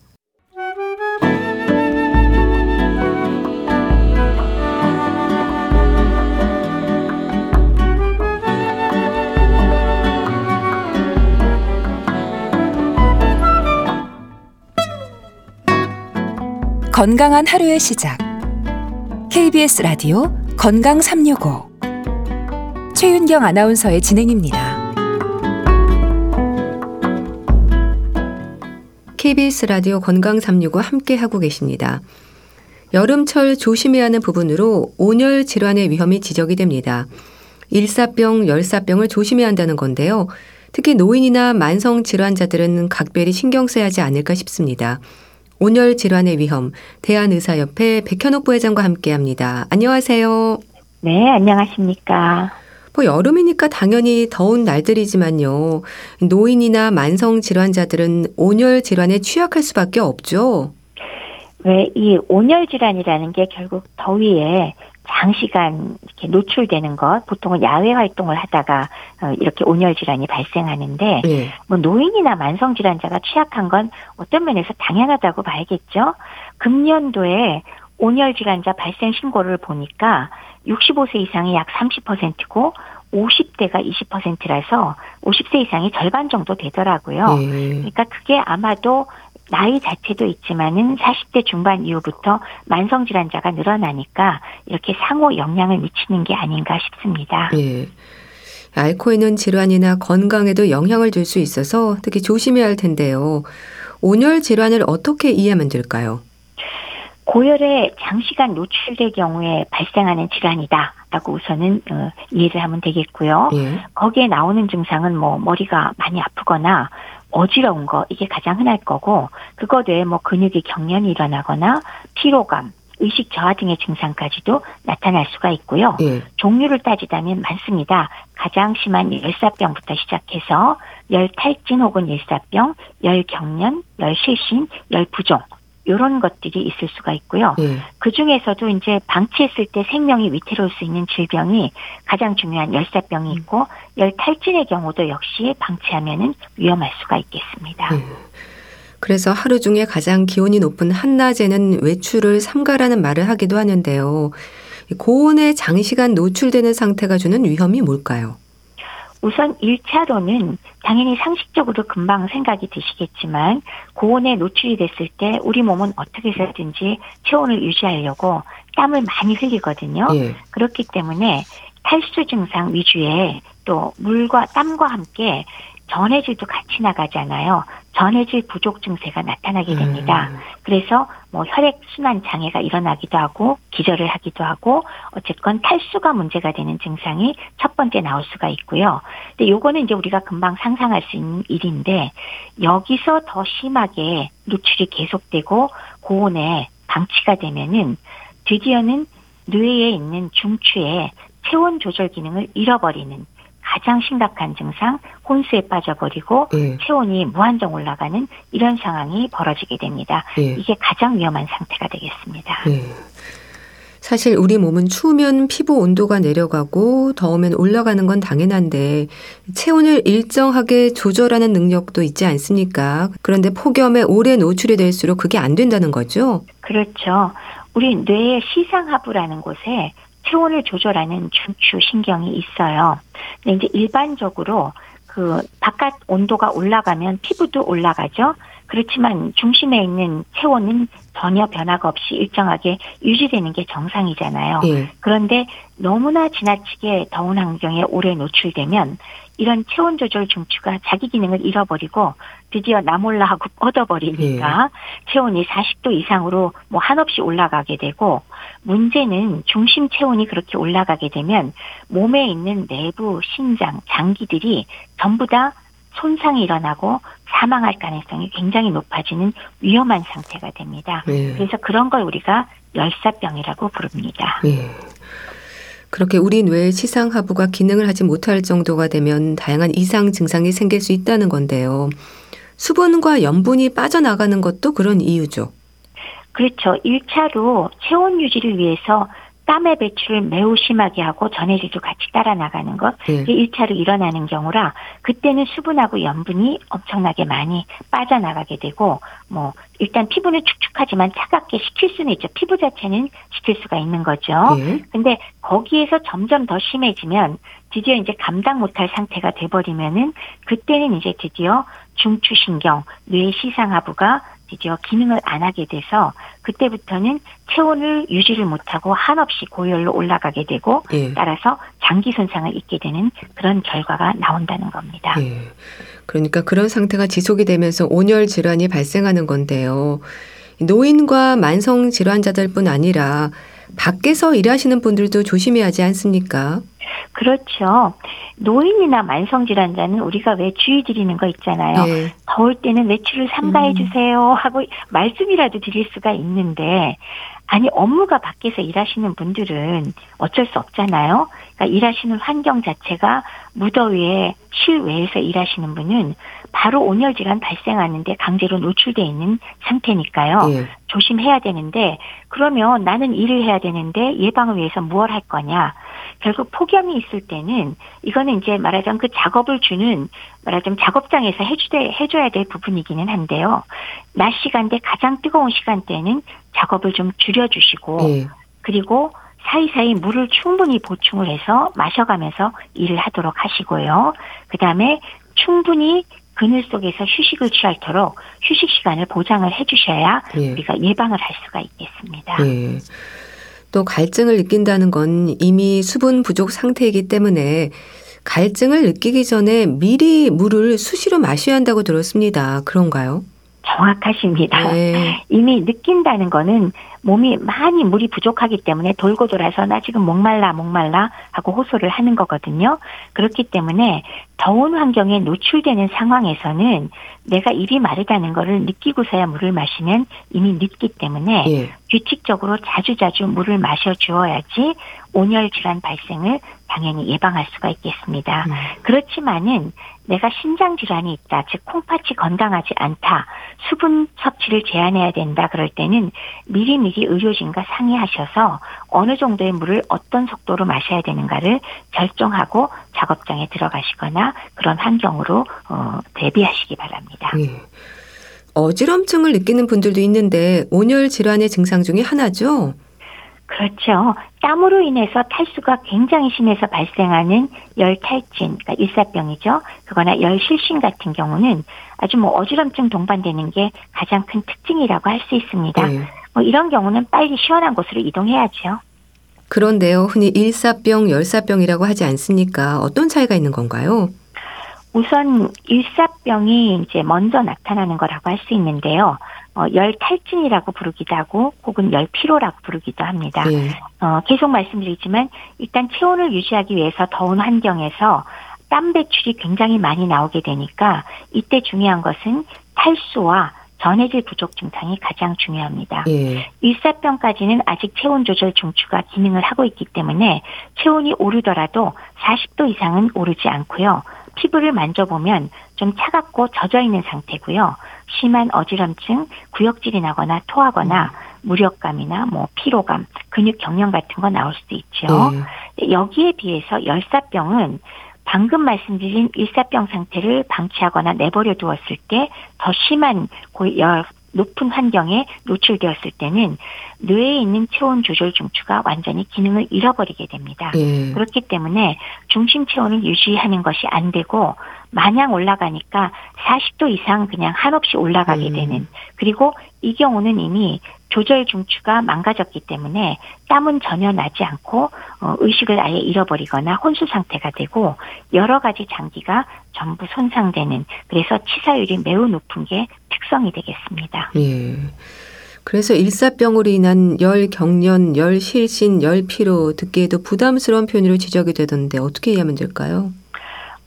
건강한 하루의 시작. KBS 라디오 건강 365. 최윤경 아나운서의 진행입니다. KBS 라디오 건강 365 함께 하고 계십니다. 여름철 조심해야 하는 부분으로 온열 질환의 위험이 지적이 됩니다. 일사병, 열사병을 조심해야 한다는 건데요. 특히 노인이나 만성 질환자들은 각별히 신경 써야 하지 않을까 싶습니다. 온열 질환의 위험 대한의사협회 백현옥 부회장과 함께합니다. 안녕하세요. 네, 안녕하십니까. 뭐 여름이니까 당연히 더운 날들이지만요. 노인이나 만성 질환자들은 온열 질환에 취약할 수밖에 없죠. 왜 이 온열 질환이라는 게 결국 더위에 장시간 이렇게 노출되는 것, 보통은 야외 활동을 하다가 어, 이렇게 온열 질환이 발생하는데, 예. 뭐 노인이나 만성 질환자가 취약한 건 어떤 면에서 당연하다고 봐야겠죠. 금년도에 온열 질환자 발생 신고를 보니까 65세 이상이 약 30%고 50대가 20%라서 50세 이상이 절반 정도 되더라고요. 예. 그러니까 그게 아마도 나이 자체도 있지만은 40대 중반 이후부터 만성 질환자가 늘어나니까 이렇게 상호 영향을 미치는 게 아닌가 싶습니다. 예. 앓고 있는 질환이나 건강에도 영향을 줄 수 있어서 특히 조심해야 할 텐데요. 온열 질환을 어떻게 이해하면 될까요? 고열에 장시간 노출될 경우에 발생하는 질환이다 라고 우선은 어, 이해를 하면 되겠고요. 예. 거기에 나오는 증상은 뭐 머리가 많이 아프거나 어지러운 거 이게 가장 흔할 거고 그거 외에 뭐 근육의 경련이 일어나거나 피로감, 의식 저하 등의 증상까지도 나타날 수가 있고요. 예. 종류를 따지자면 많습니다. 가장 심한 열사병부터 시작해서 열탈진 혹은 열사병, 열경련, 열실신, 열부종 이런 것들이 있을 수가 있고요. 예. 그 중에서도 이제 방치했을 때 생명이 위태로울 수 있는 질병이 가장 중요한 열사병이 있고 열탈진의 경우도 역시 방치하면은 위험할 수가 있겠습니다. 예. 그래서 하루 중에 가장 기온이 높은 한낮에는 외출을 삼가라는 말을 하기도 하는데요. 고온에 장시간 노출되는 상태가 주는 위험이 뭘까요? 우선 1차로는 당연히 상식적으로 금방 생각이 드시겠지만 고온에 노출이 됐을 때 우리 몸은 어떻게 해서든지 체온을 유지하려고 땀을 많이 흘리거든요. 예. 그렇기 때문에 탈수 증상 위주의 또 물과 땀과 함께 전해질도 같이 나가잖아요. 전해질 부족 증세가 나타나게 됩니다. 음. 그래서 뭐 혈액 순환 장애가 일어나기도 하고 기절을 하기도 하고 어쨌건 탈수가 문제가 되는 증상이 첫 번째 나올 수가 있고요. 근데 요거는 이제 우리가 금방 상상할 수 있는 일인데 여기서 더 심하게 노출이 계속되고 고온에 방치가 되면은 드디어는 뇌에 있는 중추의 체온 조절 기능을 잃어버리는 가장 심각한 증상 혼수에 빠져버리고 예. 체온이 무한정 올라가는 이런 상황이 벌어지게 됩니다. 예. 이게 가장 위험한 상태가 되겠습니다. 예. 사실 우리 몸은 추우면 피부 온도가 내려가고 더우면 올라가는 건 당연한데 체온을 일정하게 조절하는 능력도 있지 않습니까? 그런데 폭염에 오래 노출이 될수록 그게 안 된다는 거죠? 그렇죠. 우리 뇌의 시상하부라는 곳에 체온을 조절하는 중추 신경이 있어요. 근데 이제 일반적으로 그 바깥 온도가 올라가면 피부도 올라가죠. 그렇지만 중심에 있는 체온은 전혀 변화가 없이 일정하게 유지되는 게 정상이잖아요. 예. 그런데 너무나 지나치게 더운 환경에 오래 노출되면 이런 체온 조절 중추가 자기 기능을 잃어버리고 드디어 나 몰라 하고 뻗어버리니까 체온이 40도 이상으로 뭐 한없이 올라가게 되고 문제는 중심 체온이 그렇게 올라가게 되면 몸에 있는 내부 신장, 장기들이 전부 다 손상이 일어나고 사망할 가능성이 굉장히 높아지는 위험한 상태가 됩니다. 예. 그래서 그런 걸 우리가 열사병이라고 부릅니다. 예. 그렇게 우리 뇌의 시상하부가 기능을 하지 못할 정도가 되면 다양한 이상 증상이 생길 수 있다는 건데요. 수분과 염분이 빠져나가는 것도 그런 이유죠. 그렇죠. 1차로 체온 유지를 위해서 땀의 배출을 매우 심하게 하고 전해질도 같이 따라 나가는 것. 예. 이게 1차로 일어나는 경우라 그때는 수분하고 염분이 엄청나게 많이 빠져나가게 되고 뭐 일단 피부는 축축하지만 차갑게 식힐 수는 있죠. 피부 자체는 식힐 수가 있는 거죠. 예. 근데 거기에서 점점 더 심해지면 드디어 이제 감당 못할 상태가 돼버리면은 그때는 이제 드디어 중추신경, 뇌 시상하부가 드디어 기능을 안 하게 돼서 그때부터는 체온을 유지를 못하고 한없이 고열로 올라가게 되고 예. 따라서 장기 손상을 입게 되는 그런 결과가 나온다는 겁니다. 예. 그러니까 그런 상태가 지속이 되면서 온열 질환이 발생하는 건데요. 노인과 만성 질환자들뿐 아니라 밖에서 일하시는 분들도 조심해야 하지 않습니까? 그렇죠. 노인이나 만성질환자는 우리가 왜 주의 드리는 거 있잖아요. 예. 더울 때는 외출을 삼가해 음. 주세요 하고 말씀이라도 드릴 수가 있는데 아니 업무가 밖에서 일하시는 분들은 어쩔 수 없잖아요. 그러니까 일하시는 환경 자체가 무더위에 실외에서 일하시는 분은 바로 온열 질환 발생하는데 강제로 노출돼 있는 상태니까요. 예. 조심해야 되는데 그러면 나는 일을 해야 되는데 예방을 위해서 무엇 할 거냐? 결국 폭염이 있을 때는 이거는 이제 말하자면 그 작업을 주는 말하자면 작업장에서 해주대 해줘야 될 부분이기는 한데요. 낮 시간대 가장 뜨거운 시간대에는 작업을 좀 줄여주시고 예. 그리고 사이사이 물을 충분히 보충을 해서 마셔가면서 일을 하도록 하시고요. 그 다음에 충분히 그늘 속에서 휴식을 취할도록 휴식 시간을 보장을 해주셔야 예. 우리가 예방을 할 수가 있겠습니다. 예. 또 갈증을 느낀다는 건 이미 수분 부족 상태이기 때문에 갈증을 느끼기 전에 미리 물을 수시로 마셔야 한다고 들었습니다. 그런가요? 정확하십니다. 네. 이미 느낀다는 거는 몸이 많이 물이 부족하기 때문에 돌고 돌아서 나 지금 목말라 목말라 하고 호소를 하는 거거든요. 그렇기 때문에 더운 환경에 노출되는 상황에서는 내가 입이 마르다는 것을 느끼고서야 물을 마시면 이미 늦기 때문에 예. 규칙적으로 자주자주 물을 마셔 주어야지 온열 질환 발생을 당연히 예방할 수가 있겠습니다. 음. 그렇지만은 내가 신장 질환이 있다, 즉 콩팥이 건강하지 않다, 수분 섭취를 제한해야 된다 그럴 때는 미리미리 의료진과 상의하셔서 어느 정도의 물을 어떤 속도로 마셔야 되는가를 결정하고 작업장에 들어가시거나 그런 환경으로 어, 대비하시기 바랍니다. 네. 어지럼증을 느끼는 분들도 있는데 온열 질환의 증상 중에 하나죠. 그렇죠. 땀으로 인해서 탈수가 굉장히 심해서 발생하는 열탈진, 그러니까 일사병이죠. 그거나 열실신 같은 경우는 아주 뭐 어지럼증 동반되는 게 가장 큰 특징이라고 할 수 있습니다. 네. 뭐 이런 경우는 빨리 시원한 곳으로 이동해야죠. 그런데요, 흔히 일사병, 열사병이라고 하지 않습니까? 어떤 차이가 있는 건가요? 우선 일사병이 이제 먼저 나타나는 거라고 할 수 있는데요. 어, 열 탈진이라고 부르기도 하고 혹은 열 피로라고 부르기도 합니다. 네. 어, 계속 말씀드리지만 일단 체온을 유지하기 위해서 더운 환경에서 땀 배출이 굉장히 많이 나오게 되니까 이때 중요한 것은 탈수와 전해질 부족 증상이 가장 중요합니다. 예. 일사병까지는 아직 체온 조절 중추가 기능을 하고 있기 때문에 체온이 오르더라도 40도 이상은 오르지 않고요. 피부를 만져보면 좀 차갑고 젖어 있는 상태고요. 심한 어지럼증, 구역질이 나거나 토하거나 무력감이나 뭐 피로감, 근육 경련 같은 거 나올 수도 있죠. 네. 여기에 비해서 열사병은 방금 말씀드린 일사병 상태를 방치하거나 내버려 두었을 때 더 심한 열 높은 환경에 노출되었을 때는 뇌에 있는 체온 조절 중추가 완전히 기능을 잃어버리게 됩니다. 예. 그렇기 때문에 중심 체온을 유지하는 것이 안 되고 마냥 올라가니까 40도 이상 그냥 한없이 올라가게 음. 되는 그리고 이 경우는 이미 조절 중추가 망가졌기 때문에 땀은 전혀 나지 않고 어, 의식을 아예 잃어버리거나 혼수 상태가 되고 여러 가지 장기가 전부 손상되는 그래서 치사율이 매우 높은 게 특성이 되겠습니다. 예. 그래서 일사병으로 인한 열 경련, 열 실신, 열 피로 듣기에도 부담스러운 표현으로 지적이 되던데 어떻게 이해하면 될까요?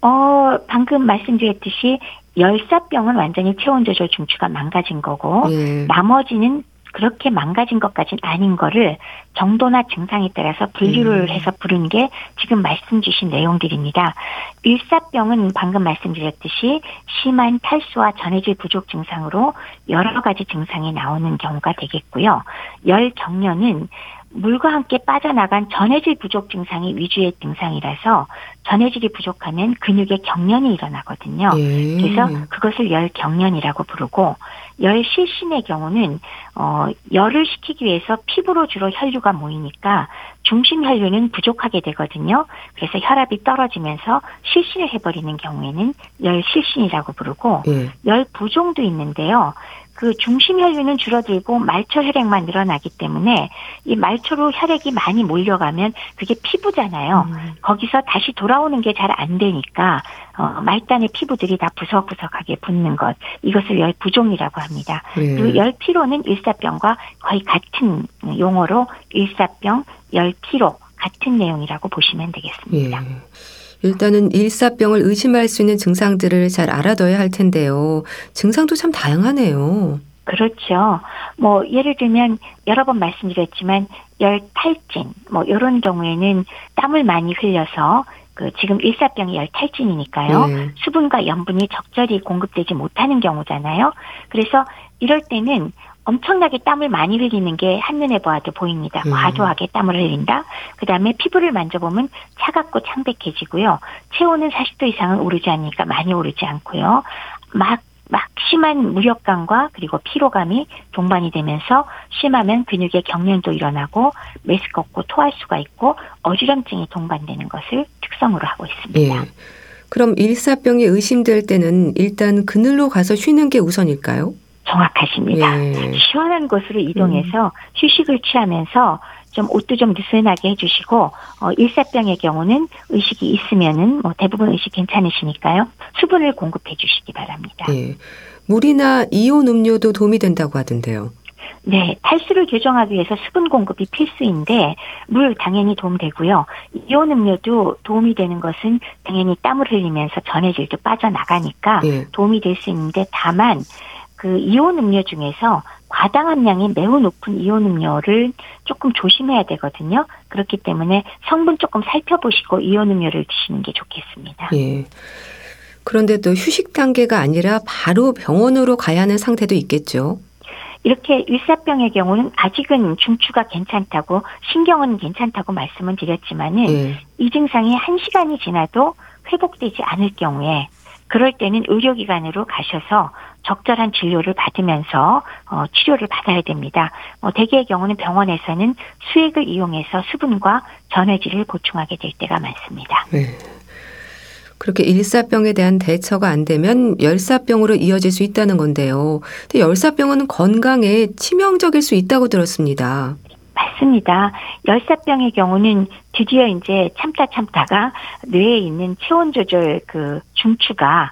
어, 방금 말씀드렸듯이 열사병은 완전히 체온 조절 중추가 망가진 거고 예. 나머지는 그렇게 망가진 것까지는 아닌 거를 정도나 증상에 따라서 분류를 음. 해서 부르는 게 지금 말씀 주신 내용들입니다. 일사병은 방금 말씀드렸듯이 심한 탈수와 전해질 부족 증상으로 여러 가지 증상이 나오는 경우가 되겠고요. 열정년은 물과 함께 빠져나간 전해질 부족 증상이 위주의 증상이라서 전해질이 부족하면 근육에 경련이 일어나거든요. 예. 그래서 그것을 열 경련이라고 부르고 열 실신의 경우는 어 열을 식히기 위해서 피부로 주로 혈류가 모이니까 중심 혈류는 부족하게 되거든요. 그래서 혈압이 떨어지면서 실신을 해버리는 경우에는 열 실신이라고 부르고 예. 열 부종도 있는데요. 그 중심 혈류는 줄어들고 말초 혈액만 늘어나기 때문에 이 말초로 혈액이 많이 몰려가면 그게 피부잖아요. 음. 거기서 다시 돌아오는 게 잘 안 되니까 어, 말단의 피부들이 다 부석부석하게 붙는 것 이것을 열 부종이라고 합니다. 네. 그리고 열 피로는 일사병과 거의 같은 용어로 일사병, 열 피로 같은 내용이라고 보시면 되겠습니다. 예. 일단은 일사병을 의심할 수 있는 증상들을 잘 알아둬야 할 텐데요. 증상도 참 다양하네요. 그렇죠. 뭐 예를 들면 여러 번 말씀드렸지만 열탈진 뭐 이런 경우에는 땀을 많이 흘려서 그 지금 일사병이 열탈진이니까요. 네. 수분과 염분이 적절히 공급되지 못하는 경우잖아요. 그래서 이럴 때는 엄청나게 땀을 많이 흘리는 게 한눈에 보아도 보입니다. 음. 과도하게 땀을 흘린다. 그 다음에 피부를 만져보면 차갑고 창백해지고요. 체온은 40도 이상은 오르지 않으니까 많이 오르지 않고요. 막, 막 심한 무력감과 그리고 피로감이 동반이 되면서 심하면 근육의 경련도 일어나고 메스껍고 토할 수가 있고 어지럼증이 동반되는 것을 특성으로 하고 있습니다. 예. 그럼 일사병이 의심될 때는 일단 그늘로 가서 쉬는 게 우선일까요? 정확하십니다. 예. 시원한 곳으로 이동해서 음. 휴식을 취하면서 좀 옷도 좀 느슨하게 해주시고 어, 일사병의 경우는 의식이 있으면은 뭐 대부분 의식 괜찮으시니까요 수분을 공급해 주시기 바랍니다. 예. 물이나 이온 음료도 도움이 된다고 하던데요. 네, 탈수를 교정하기 위해서 수분 공급이 필수인데 물 당연히 도움되고요. 이온 음료도 도움이 되는 것은 당연히 땀을 흘리면서 전해질도 빠져나가니까 예. 도움이 될 수 있는데 다만 그 이온 음료 중에서 과당 함량이 매우 높은 이온 음료를 조금 조심해야 되거든요. 그렇기 때문에 성분 조금 살펴보시고 이온 음료를 드시는 게 좋겠습니다. 예. 그런데 또 휴식 단계가 아니라 바로 병원으로 가야 하는 상태도 있겠죠. 이렇게 일사병의 경우는 아직은 중추가 괜찮다고 신경은 괜찮다고 말씀은 드렸지만은 예. 이 증상이 한 시간이 지나도 회복되지 않을 경우에 그럴 때는 의료기관으로 가셔서 적절한 진료를 받으면서 어, 치료를 받아야 됩니다. 어, 대개의 경우는 병원에서는 수액을 이용해서 수분과 전해질을 보충하게 될 때가 많습니다. 네. 그렇게 일사병에 대한 대처가 안 되면 열사병으로 이어질 수 있다는 건데요. 근데 열사병은 건강에 치명적일 수 있다고 들었습니다. 맞습니다. 열사병의 경우는 드디어 이제 참다 참다가 뇌에 있는 체온 조절 그 중추가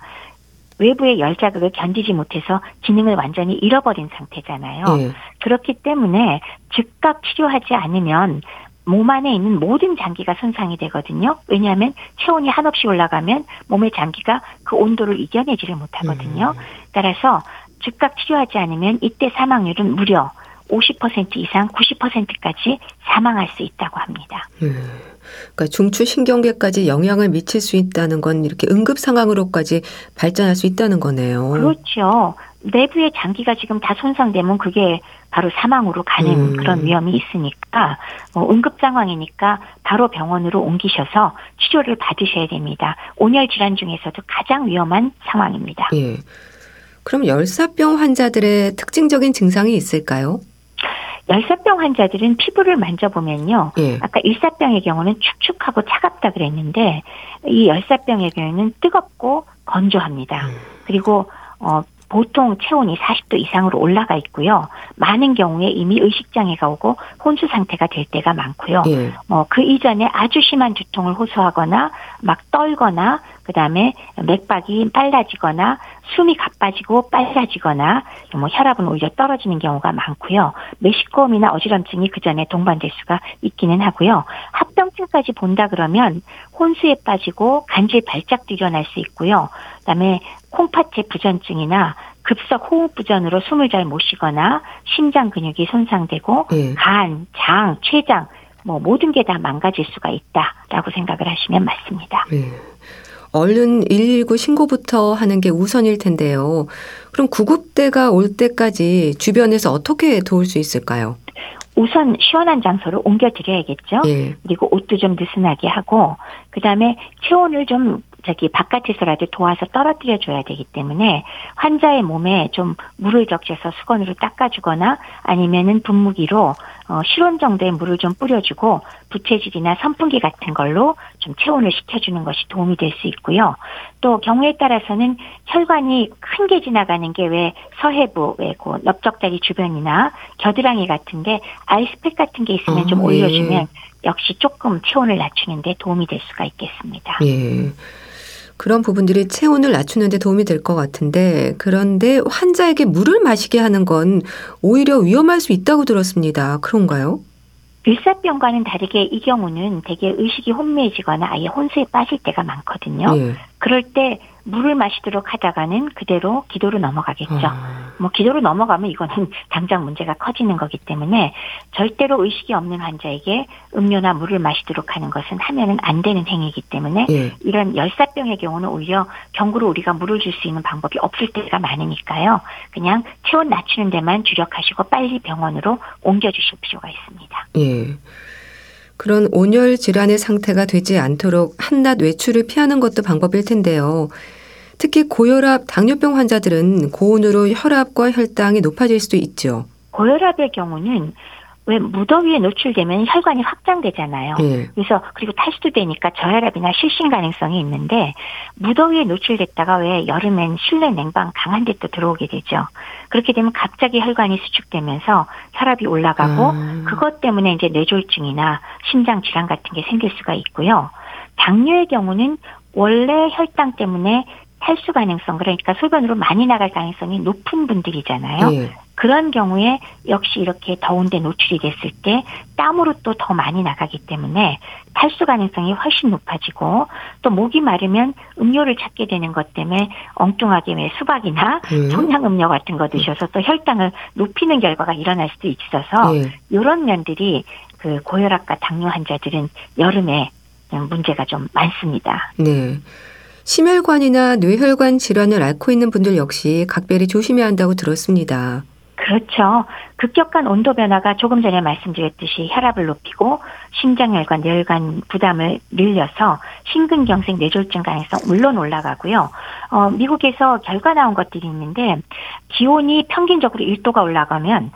외부의 열 자극을 견디지 못해서 기능을 완전히 잃어버린 상태잖아요. 예. 그렇기 때문에 즉각 치료하지 않으면 몸 안에 있는 모든 장기가 손상이 되거든요. 왜냐하면 체온이 한없이 올라가면 몸의 장기가 그 온도를 이겨내지를 못하거든요. 따라서 즉각 치료하지 않으면 이때 사망률은 무려 50% 이상 90%까지 사망할 수 있다고 합니다. 음. 그러니까 중추 신경계까지 영향을 미칠 수 있다는 건 이렇게 응급 상황으로까지 발전할 수 있다는 거네요. 그렇죠. 내부의 장기가 지금 다 손상되면 그게 바로 사망으로 가는 음. 그런 위험이 있으니까 뭐 응급 상황이니까 바로 병원으로 옮기셔서 치료를 받으셔야 됩니다. 온열 질환 중에서도 가장 위험한 상황입니다. 예. 그럼 열사병 환자들의 특징적인 증상이 있을까요? 열사병 환자들은 피부를 만져보면요. 예. 아까 일사병의 경우는 축축하고 차갑다 그랬는데 이 열사병의 경우는 뜨겁고 건조합니다. 음. 그리고 어 보통 체온이 40도 이상으로 올라가 있고요. 많은 경우에 이미 의식 장애가 오고 혼수 상태가 될 때가 많고요. 예. 어, 그 이전에 아주 심한 두통을 호소하거나 막 떨거나 그다음에 맥박이 빨라지거나 숨이 가빠지고 빨라지거나 뭐 혈압은 오히려 떨어지는 경우가 많고요. 메시꺼움이나 어지럼증이 그 전에 동반될 수가 있기는 하고요. 합병증까지 본다 그러면 혼수에 빠지고 간질 발작도 일어날 수 있고요. 그다음에 콩팥제 부전증이나 급성 호흡 부전으로 숨을 잘 못 쉬거나 심장 근육이 손상되고 예. 간, 장, 췌장 뭐 모든 게 다 망가질 수가 있다라고 생각을 하시면 맞습니다. 예. 얼른 119 신고부터 하는 게 우선일 텐데요. 그럼 구급대가 올 때까지 주변에서 어떻게 도울 수 있을까요? 우선 시원한 장소로 옮겨 드려야겠죠. 예. 그리고 옷도 좀 느슨하게 하고 그다음에 체온을 좀 저기 바깥에서라도 도와서 떨어뜨려 줘야 되기 때문에 환자의 몸에 좀 물을 적셔서 수건으로 닦아주거나 아니면은 분무기로 어, 실온 정도의 물을 좀 뿌려주고 부채질이나 선풍기 같은 걸로 좀 체온을 식혀주는 것이 도움이 될 수 있고요. 또 경우에 따라서는 혈관이 큰 게 지나가는 게 왜 서해부, 왜그 넓적다리 주변이나 겨드랑이 같은데 아이스팩 같은 게 있으면 좀 아, 올려주면 예. 역시 조금 체온을 낮추는데 도움이 될 수가 있겠습니다. 예. 그런 부분들이 체온을 낮추는 데 도움이 될 것 같은데 그런데 환자에게 물을 마시게 하는 건 오히려 위험할 수 있다고 들었습니다. 그런가요? 일사병과는 다르게 이 경우는 대개 의식이 혼미해지거나 아예 혼수에 빠질 때가 많거든요. 예. 그럴 때 물을 마시도록 하다가는 그대로 기도로 넘어가겠죠. 아, 뭐 기도로 넘어가면 이거는 당장 문제가 커지는 거기 때문에 절대로 의식이 없는 환자에게 음료나 물을 마시도록 하는 것은 하면은 안 되는 행위이기 때문에 예. 이런 열사병의 경우는 오히려 경구로 우리가 물을 줄 수 있는 방법이 없을 때가 많으니까요. 그냥 체온 낮추는 데만 주력하시고 빨리 병원으로 옮겨주실 필요가 있습니다. 예. 그런 온열 질환의 상태가 되지 않도록 한낮 외출을 피하는 것도 방법일 텐데요. 특히 고혈압, 당뇨병 환자들은 고온으로 혈압과 혈당이 높아질 수도 있죠. 고혈압의 경우는 왜 무더위에 노출되면 혈관이 확장되잖아요. 예. 그래서 그리고 탈수도 되니까 저혈압이나 실신 가능성이 있는데 무더위에 노출됐다가 왜 여름엔 실내 냉방 강한 데 또 들어오게 되죠. 그렇게 되면 갑자기 혈관이 수축되면서 혈압이 올라가고 아. 그것 때문에 이제 뇌졸중이나 심장 질환 같은 게 생길 수가 있고요. 당뇨의 경우는 원래 혈당 때문에 탈수 가능성 그러니까 소변으로 많이 나갈 가능성이 높은 분들이잖아요. 예. 그런 경우에 역시 이렇게 더운데 노출이 됐을 때 땀으로 또 더 많이 나가기 때문에 탈수 가능성이 훨씬 높아지고 또 목이 마르면 음료를 찾게 되는 것 때문에 엉뚱하게 왜 수박이나 예. 청량 음료 같은 거 드셔서 또 혈당을 높이는 결과가 일어날 수도 있어서 예. 이런 면들이 그 고혈압과 당뇨 환자들은 여름에 문제가 좀 많습니다. 네. 심혈관이나 뇌혈관 질환을 앓고 있는 분들 역시 각별히 조심해야 한다고 들었습니다. 그렇죠. 급격한 온도 변화가 조금 전에 말씀드렸듯이 혈압을 높이고 심장혈관, 뇌혈관 부담을 늘려서 심근경색 뇌졸중 가능성 물론 올라가고요. 어, 미국에서 결과 나온 것들이 있는데 기온이 평균적으로 1도가 올라가면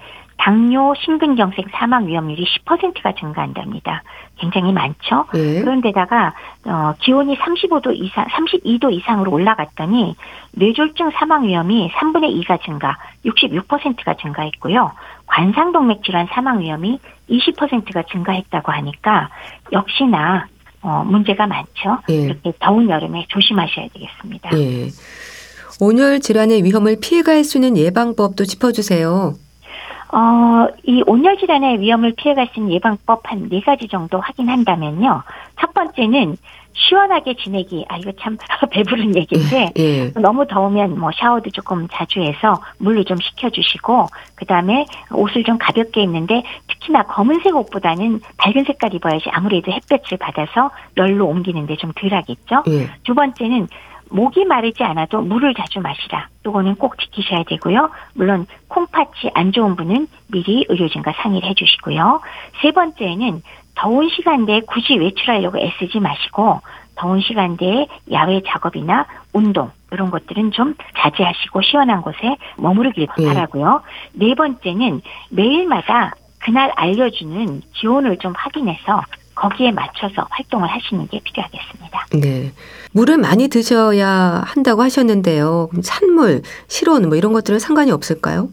당뇨, 심근경색 사망 위험률이 10%가 증가한답니다. 굉장히 많죠. 예. 그런데다가 어, 기온이 35도 이상, 32도 이상으로 올라갔더니 뇌졸중 사망 위험이 3분의 2가 증가, 66%가 증가했고요. 관상동맥 질환 사망 위험이 20%가 증가했다고 하니까 역시나 어, 문제가 많죠. 예. 이렇게 더운 여름에 조심하셔야 되겠습니다. 예. 온열 질환의 위험을 피해갈 수 있는 예방법도 짚어주세요. 어, 이 온열 질환의 위험을 피해갈 수 있는 예방법 한 네 가지 정도 확인한다면요. 첫 번째는 시원하게 지내기. 아, 이거 참 배부른 얘기인데, 예. 너무 더우면 뭐 샤워도 조금 자주 해서 물로 좀 식혀주시고, 그 다음에 옷을 좀 가볍게 입는데, 특히나 검은색 옷보다는 밝은 색깔 입어야지 아무래도 햇볕을 받아서 열로 옮기는데 좀 덜 하겠죠? 예. 두 번째는 목이 마르지 않아도 물을 자주 마시라. 요거는 꼭 지키셔야 되고요. 물론 콩팥이 안 좋은 분은 미리 의료진과 상의를 해주시고요. 세 번째는 더운 시간대에 굳이 외출하려고 애쓰지 마시고 더운 시간대에 야외 작업이나 운동 이런 것들은 좀 자제하시고 시원한 곳에 머무르길 예. 바라고요. 네 번째는 매일마다 그날 알려주는 기온을 좀 확인해서 거기에 맞춰서 활동을 하시는 게 필요하겠습니다. 네. 물을 많이 드셔야 한다고 하셨는데요. 그럼 찬물, 실온 뭐 이런 것들은 상관이 없을까요?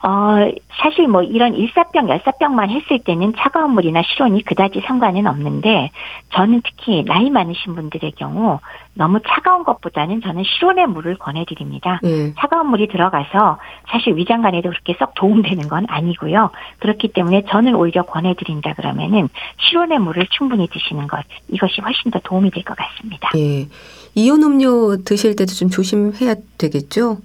어, 사실 뭐 이런 일사병, 열사병만 했을 때는 차가운 물이나 실온이 그다지 상관은 없는데 저는 특히 나이 많으신 분들의 경우 너무 차가운 것보다는 저는 실온의 물을 권해드립니다. 예. 차가운 물이 들어가서 사실 위장관에도 그렇게 썩 도움되는 건 아니고요. 그렇기 때문에 저는 오히려 권해드린다 그러면은 실온의 물을 충분히 드시는 것 이것이 훨씬 더 도움이 될 것 같습니다. 예. 이온 음료 드실 때도 좀 조심해야 되겠죠?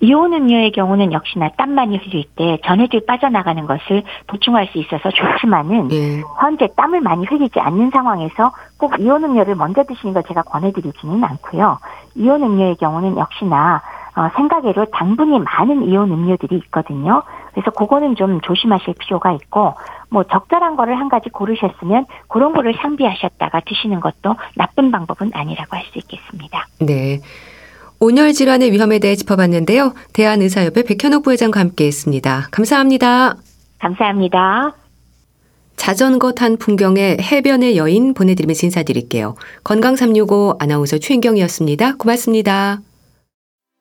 이온 음료의 경우는 역시나 땀 많이 흘릴 때 전해질 빠져나가는 것을 보충할 수 있어서 좋지만은 예. 현재 땀을 많이 흘리지 않는 상황에서 꼭 이온 음료를 먼저 드시는 걸 제가 권해드리지는 않고요. 이온 음료의 경우는 역시나 어, 생각외로 당분이 많은 이온 음료들이 있거든요. 그래서 그거는 좀 조심하실 필요가 있고 뭐 적절한 거를 한 가지 고르셨으면 그런 거를 상비하셨다가 드시는 것도 나쁜 방법은 아니라고 할 수 있겠습니다. 네. 온열 질환의 위험에 대해 짚어봤는데요. 대한의사협회 백현옥 부회장과 함께했습니다. 감사합니다. 감사합니다. 자전거 탄 풍경의 해변의 여인 보내드리면서 인사드릴게요. 건강365 아나운서 최인경이었습니다. 고맙습니다.